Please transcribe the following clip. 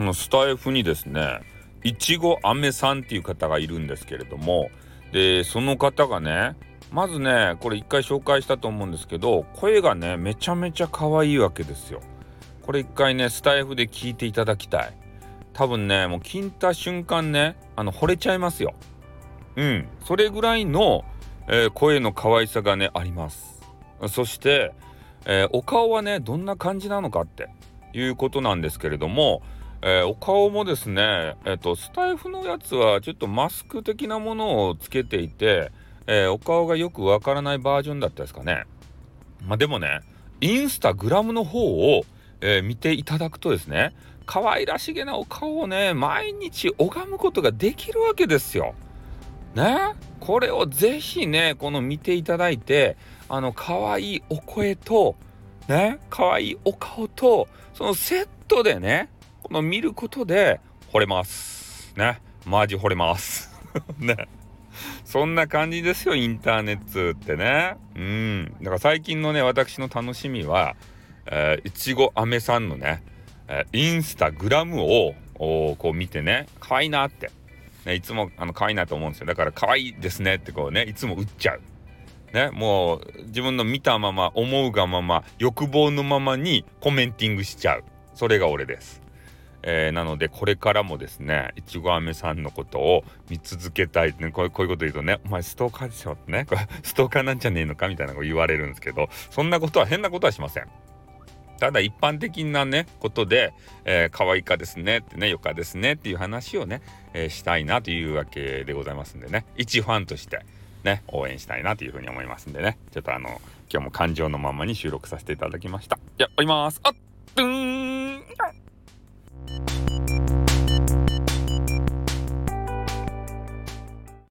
のスタイフにですねいちごあめさんっていう方がいるんですけれどもでその方がねまずねこれ一回紹介したと思うんですけど声がねめちゃめちゃ可愛いわけですよ。これ一回ねスタイフで聞いていただきたい。多分ねもう聞いた瞬間ねあの惚れちゃいますよ。うんそれぐらいの、えー、声の可愛さがねあります。そして、えー、お顔はねどんな感じなのかっていうことなんですけれども、えー、お顔もですね、えーと、スタイフのやつはちょっとマスク的なものをつけていて、えー、お顔がよくわからないバージョンだったですかね。まあ、でもねインスタグラムの方を、え、見ていただくとですね可愛らしげなお顔をね毎日拝むことができるわけですよ。ね？これをぜひねこの見ていただいてあの可愛いお声とね？可愛いお顔とそのセットでねこの見ることで惚れます。ね。マジ惚れます。ね。そんな感じですよインターネットってね。うん。だから最近のね私の楽しみは、えー、いちごあめさんのね、えー、インスタグラムをこう見てね可愛いなって、ね、いつもあの可愛いなと思うんですよ。だから可愛いですねってこうねいつも打っちゃう。ね、もう自分の見たまま思うがまま欲望のままにコメンティングしちゃう。それが俺です。えー、なのでこれからもですねいちごあめさんのことを見続けたいねこういうこと言うとね「お前ストーカーでしょ」ってね ストーカーなんじゃねえのかみたいなこと言われるんですけどそんなことは変なことはしません。ただ一般的なねことで、えー、可愛いかですねってねよかですねっていう話をね、えー、したいなというわけでございますんでね一ファンとしてね応援したいなというふうに思いますんでねちょっとあの今日も感情のままに収録させていただきました。じゃあ、おります。あっ、ドゥーン